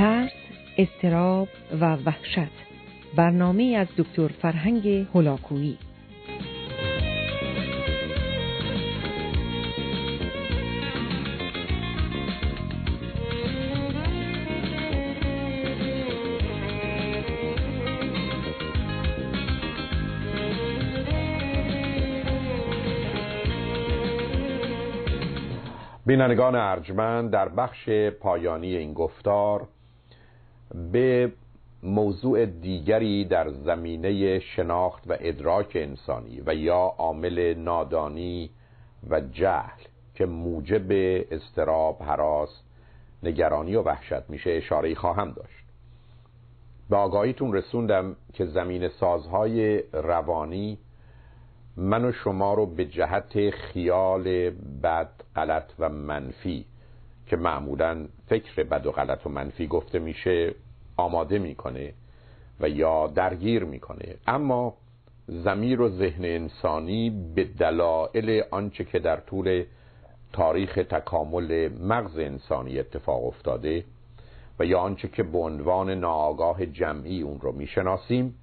ترس، استراب و وحشت. برنامه از دکتر فرهنگ هلاکویی بینندگان ارجمند در بخش پایانی این گفتار به موضوع دیگری در زمینه شناخت و ادراک انسانی و یا عامل نادانی و جهل که موجب استراب، حراس، نگرانی و وحشت میشه اشاره خواهم داشت. به آگاهیتون رسوندم که زمین سازهای روانی من و شما رو به جهت خیال بد غلط و منفی که معمولا فکر بد و غلط و منفی گفته میشه آماده می‌کنه و یا درگیر می‌کنه. اما زمیر و ذهن انسانی به دلایل آنچه که در طول تاریخ تکامل مغز انسانی اتفاق افتاده و یا آنچه که به عنوان ناآگاه جمعی اون رو می‌شناسیم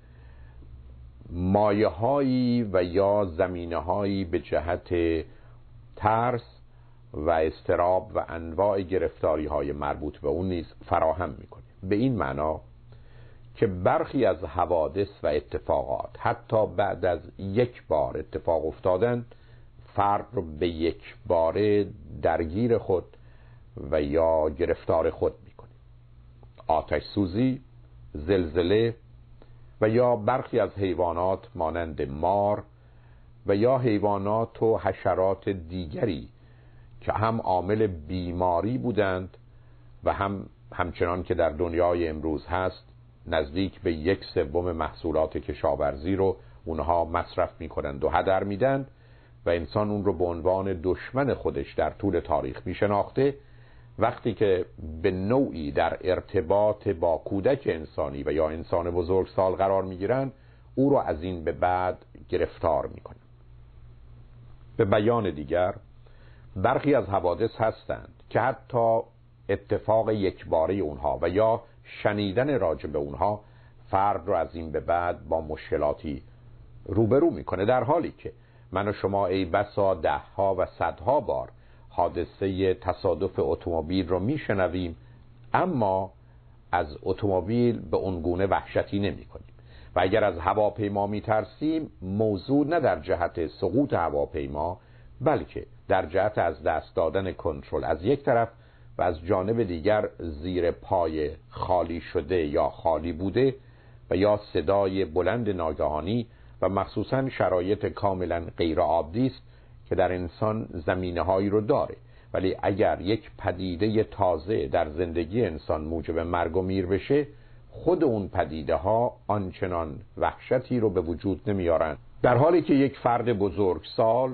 مایه هایی و یا زمینه هایی به جهت ترس و استراب و انواع گرفتاری های مربوط به اون نیز فراهم می‌کنه به این معنا که برخی از حوادث و اتفاقات حتی بعد از یک بار اتفاق افتادن فرد رو به یک باره درگیر خود و یا گرفتار خود می‌کنه آتش سوزی زلزله و یا برخی از حیوانات مانند مار و یا حیوانات و حشرات دیگری که هم عامل بیماری بودند و هم همچنان که در دنیای امروز هست نزدیک به یک سوم محصولات کشاورزی رو اونها مصرف می‌کنند و هدر میدن و انسان اون رو به عنوان دشمن خودش در طول تاریخ میشناخته. وقتی که به نوعی در ارتباط با کودک انسانی و یا انسان بزرگ سال قرار می‌گیرن او رو از این به بعد گرفتار می‌کنن به بیان دیگر برخی از حوادث هستند که حتی اتفاق یک باره اونها و یا شنیدن راجع به اونها فرد رو از این به بعد با مشکلاتی روبرو می‌کنه در حالی که من و شما ای بسا ده ها و صدها بار حادثه تصادف اتومبیل رو میشنویم اما از اتومبیل به اونگونه وحشتی نمی کنیم و اگر از هواپیما می ترسیم موضوع نه در جهت سقوط هواپیما بلکه در جهت از دست دادن کنترل از یک طرف و از جانب دیگر زیر پای خالی شده یا خالی بوده و یا صدای بلند ناگهانی و مخصوصا شرایط کاملا غیر عادی است که در انسان زمینه هایی رو داره. ولی اگر یک پدیده تازه در زندگی انسان موجب مرگ و میر بشه خود اون پدیده ها آنچنان وحشتی رو به وجود نمیارن. در حالی که یک فرد بزرگ سال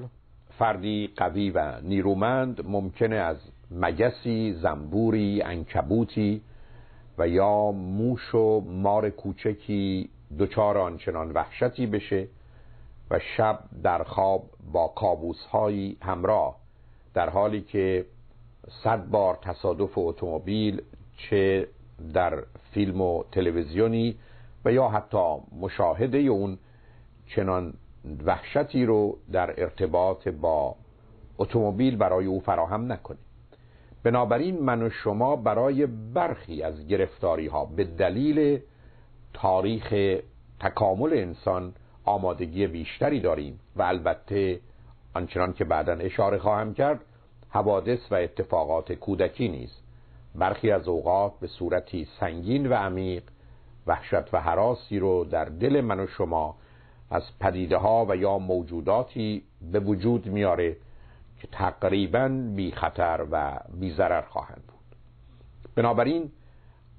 فردی قوی و نیرومند ممکنه از مگسی، زنبوری، انکبوتی و یا موش و مار کوچکی دچار آنچنان وحشتی بشه و شب در خواب با کابوس هایی همراه در حالی که صد بار تصادف اتومبیل چه در فیلم و تلویزیونی و یا حتی مشاهده اون چنان وحشتی رو در ارتباط با اتومبیل برای او فراهم نکنیم. بنابراین من و شما برای برخی از گرفتاری ها به دلیل تاریخ تکامل انسان آمادگی بیشتری داریم و البته آنچنان که بعدا اشاره خواهم کرد حوادث و اتفاقات کودکی نیست. برخی از اوقات به صورتی سنگین و عمیق وحشت و حراسی رو در دل من و شما از پدیده ها و یا موجوداتی به وجود میاره که تقریبا بی خطر و بی ضرر خواهند بود. بنابراین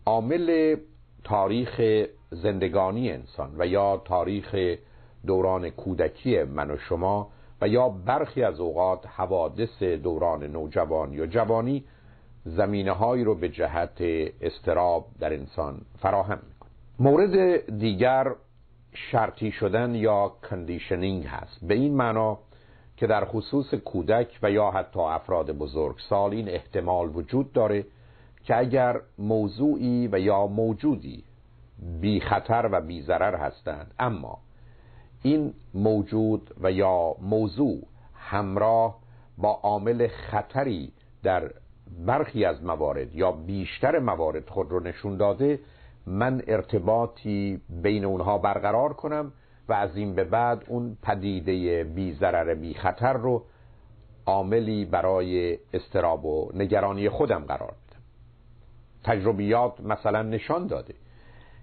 عامل تاریخ زندگانی انسان و یا تاریخ دوران کودکی من و شما و یا برخی از اوقات حوادث دوران نوجوانی و جوانی زمینه هایی رو به جهت استراب در انسان فراهم می‌کنه. مورد دیگر شرطی شدن یا کندیشنینگ هست. به این معنا که در خصوص کودک و یا حتی افراد بزرگسال این احتمال وجود داره که اگر موضوعی و یا موجودی بی خطر و بی ضرر هستند اما این موجود و یا موضوع همراه با عامل خطری در برخی از موارد یا بیشتر موارد خود رو نشون داده من ارتباطی بین اونها برقرار کنم و از این به بعد اون پدیده بی ضرر بی خطر رو عاملی برای استراب و نگرانی خودم قرار بدم. تجربیات مثلا نشان داده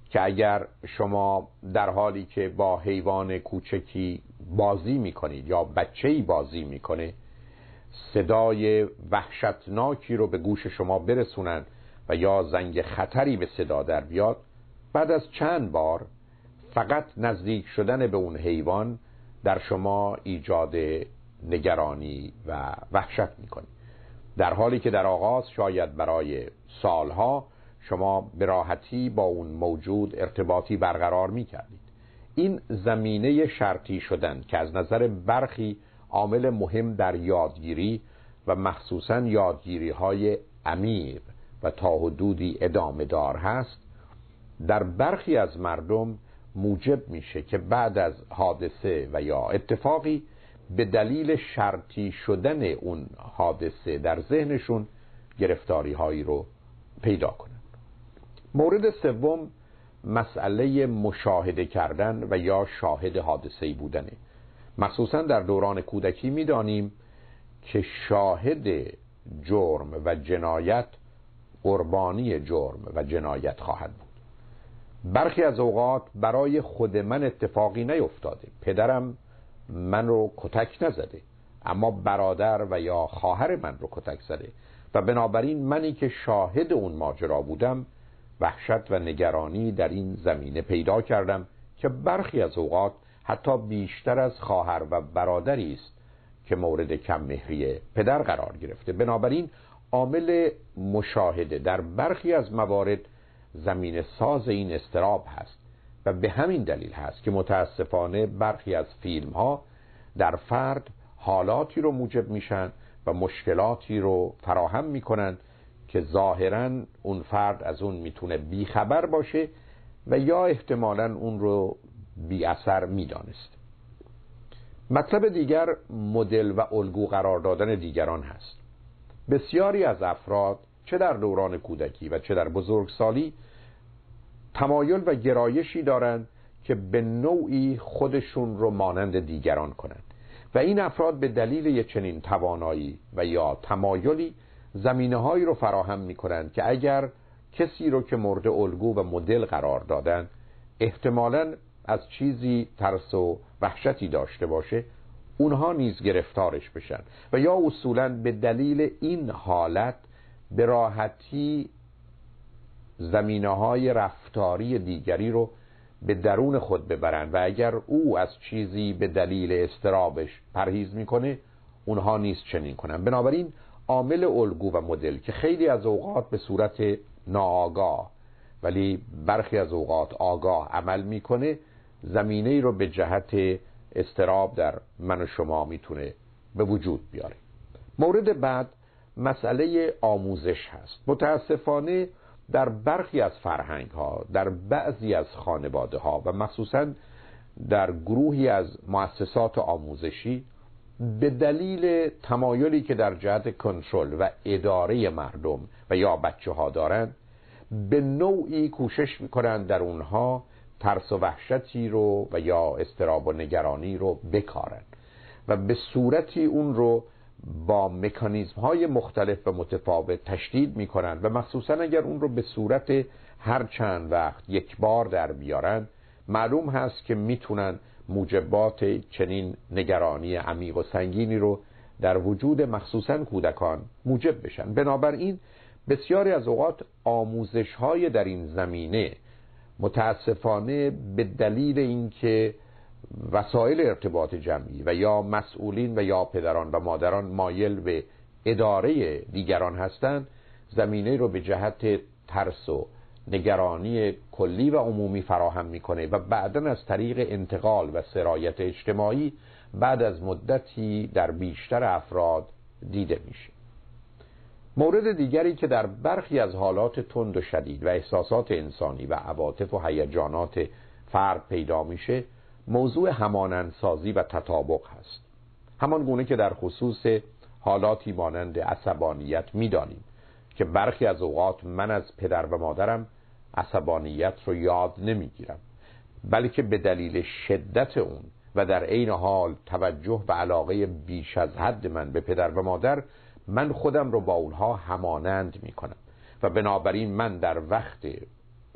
که اگر شما در حالی که با حیوان کوچکی بازی می‌کنید یا بچه‌ای بازی می‌کنه صدای وحشتناکی رو به گوش شما برسونند یا زنگ خطری به صدا در بیاد بعد از چند بار فقط نزدیک شدن به اون حیوان در شما ایجاد نگرانی و وحشت می‌کنه. در حالی که در آغاز شاید برای سالها شما به راحتی با اون موجود ارتباطی برقرار می‌کردید. این زمینه شرطی شدن که از نظر برخی عامل مهم در یادگیری و مخصوصا یادگیری های عمیق و تا حدودی ادامه دار هست در برخی از مردم موجب میشه که بعد از حادثه و یا اتفاقی به دلیل شرطی شدن اون حادثه در ذهنشون گرفتاری هایی رو پیدا کنن. مورد سوم مسئله مشاهده کردن و یا شاهد حادثه بودنه. مخصوصا در دوران کودکی می‌دانیم که شاهد جرم و جنایت قربانی جرم و جنایت خواهد بود. برخی از اوقات برای خود من اتفاقی نیفتاده. پدرم من رو کتک نزده اما برادر و یا خواهر من رو کتک زده و بنابراین منی که شاهد اون ماجرا بودم وحشت و نگرانی در این زمینه پیدا کردم که برخی از اوقات حتی بیشتر از خواهر و برادری است که مورد کم مهری پدر قرار گرفته. بنابراین عامل مشاهده در برخی از موارد زمین ساز این استراب هست و به همین دلیل هست که متاسفانه برخی از فیلم ها در فرد حالاتی رو موجب میشن و مشکلاتی رو فراهم می‌کنن که ظاهرا اون فرد از اون می‌تونه بیخبر باشه و یا احتمالا اون رو بی اثر می‌دانست. مطلب دیگر مدل و الگو قرار دادن دیگران هست. بسیاری از افراد چه در دوران کودکی و چه در بزرگسالی تمایل و گرایشی دارند که به نوعی خودشون رو مانند دیگران کنند. و این افراد به دلیل یک چنین توانایی و یا تمایلی زمینه هایی رو فراهم می کنند که اگر کسی رو که مورد الگو و مدل قرار دادن احتمالا از چیزی ترس و وحشتی داشته باشه اونها نیز گرفتارش بشن. و یا اصولا به دلیل این حالت به راحتی زمینه های رفتاری دیگری رو به درون خود ببرن. و اگر او از چیزی به دلیل استرابش پرهیز می‌کنه اونها نیست چنین کنن. بنابراین عامل الگو و مدل که خیلی از اوقات به صورت ناآگاه ولی برخی از اوقات آگاه عمل می‌کنه زمینه ای رو به جهت استراب در من و شما می‌تونه به وجود بیاره. مورد بعد مسئله آموزش هست. متاسفانه در برخی از فرهنگ ها در بعضی از خانواده ها و مخصوصا در گروهی از مؤسسات آموزشی به دلیل تمایلی که در جهت کنترل و اداره مردم و یا بچه ها دارند به نوعی کوشش می‌کنند در اونها ترس و وحشتی رو و یا استراب و نگرانی رو بکارن. و به صورتی اون رو با مکانیزم های مختلف و متفاوت تشدید می‌کنن و مخصوصا اگر اون رو به صورت هر چند وقت یک بار در بیارن معلوم هست که می‌تونن موجبات چنین نگرانی عمیق و سنگینی رو در وجود مخصوصا کودکان موجب بشن. بنابراین بسیاری از اوقات آموزش های در این زمینه متاسفانه به دلیل اینکه وسایل ارتباط جمعی و یا مسئولین و یا پدران و مادران مایل به اداره دیگران هستند زمینه رو به جهت ترس و نگرانی کلی و عمومی فراهم می‌کنه و بعدا از طریق انتقال و سرایت اجتماعی بعد از مدتی در بیشتر افراد دیده میشه. مورد دیگری که در برخی از حالات تند و شدید و احساسات انسانی و عواطف و هیجانات فرد پیدا میشه موضوع همانندسازی و تطابق هست. همان گونه که در خصوص حالاتی مانند عصبانیت می‌دانیم که برخی از اوقات من از پدر و مادرم عصبانیت رو یاد نمی‌گیرم بلکه به دلیل شدت اون و در عین حال توجه و علاقه بیش از حد من به پدر و مادر من خودم رو با اونها همانند می کنم و بنابراین من در وقت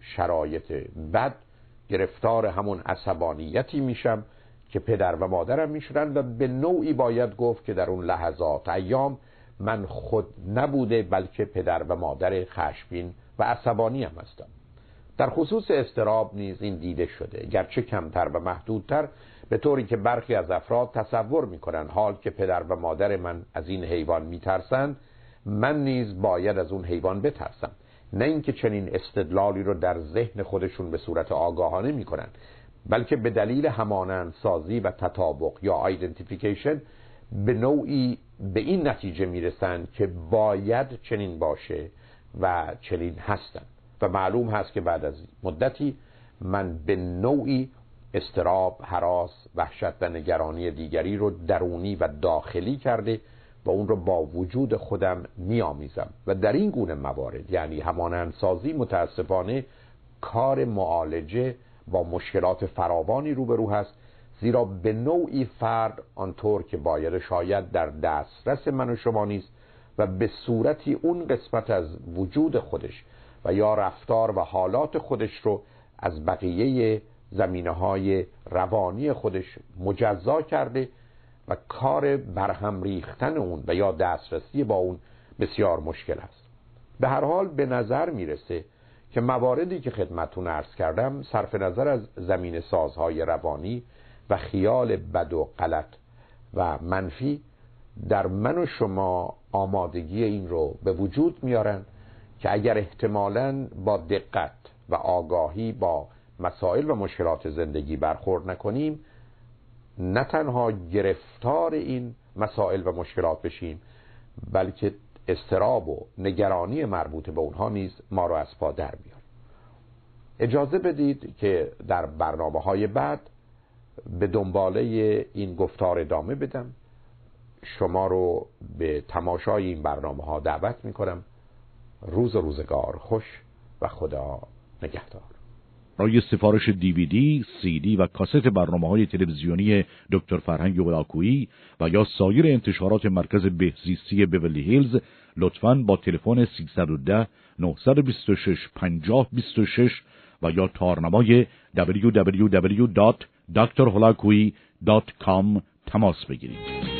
شرایط بد گرفتار همون عصبانیتی میشم که پدر و مادرم می‌شدن و به نوعی باید گفت که در اون لحظات ایام من خود نبوده بلکه پدر و مادر خشبین و عصبانی هم هستم. در خصوص استراب نیز این دیده شده. گرچه کمتر و محدودتر به طوری که برخی از افراد تصور می‌کنن حال که پدر و مادر من از این حیوان میترسند من نیز باید از اون حیوان بترسم. نه اینکه چنین استدلالی رو در ذهن خودشون به صورت آگاهانه می‌کنن بلکه به دلیل همانندسازی و تطابق یا آیدنتیفیکیشن به نوعی به این نتیجه می‌رسند که باید چنین باشه و چنین هستند. و معلوم هست که بعد از مدتی من به نوعی استراب، حراس، وحشت و نگرانی دیگری رو درونی و داخلی کرده و اون رو با وجود خودم میآمیزم. و در این گونه موارد یعنی همانندسازی متاسفانه کار معالجه با مشکلات فراوانی روبرو هست زیرا به نوعی فرد آنطور که باید شاید در دسترس من و شما نیست و به صورتی اون قسمت از وجود خودش و یا رفتار و حالات خودش رو از بقیه زمینه های روانی خودش مجزا کرده و کار برهم ریختن اون و یا دسترسی با اون بسیار مشکل است. به هر حال به نظر می‌رسه که مواردی که خدمتون ارز کردم صرف نظر از زمین سازهای روانی و خیال بد و غلط و منفی در من و شما آمادگی این رو به وجود میارن که اگر احتمالا با دقت و آگاهی با مسائل و مشکلات زندگی برخورد نکنیم نه تنها گرفتار این مسائل و مشکلات بشیم بلکه استراب و نگرانی مربوط به اونها نیز ما رو از پا در بیار اجازه بدید که در برنامه های بعد به دنباله این گفتار ادامه بدم. شما رو به تماشای این برنامه ها دعوت می کنم روز روزگار خوش و خدا نگهدار. برای سفارش دیویدی، دی و کاست برنامه های تلویزیونی دکتر فرهنگ ولاکویی و یا سایر انتشارات مرکز بهزیستی بیولی هیلز لطفاً با تلفن 310 926 5026 و یا تارنمای www.drholakui.com تماس بگیرید.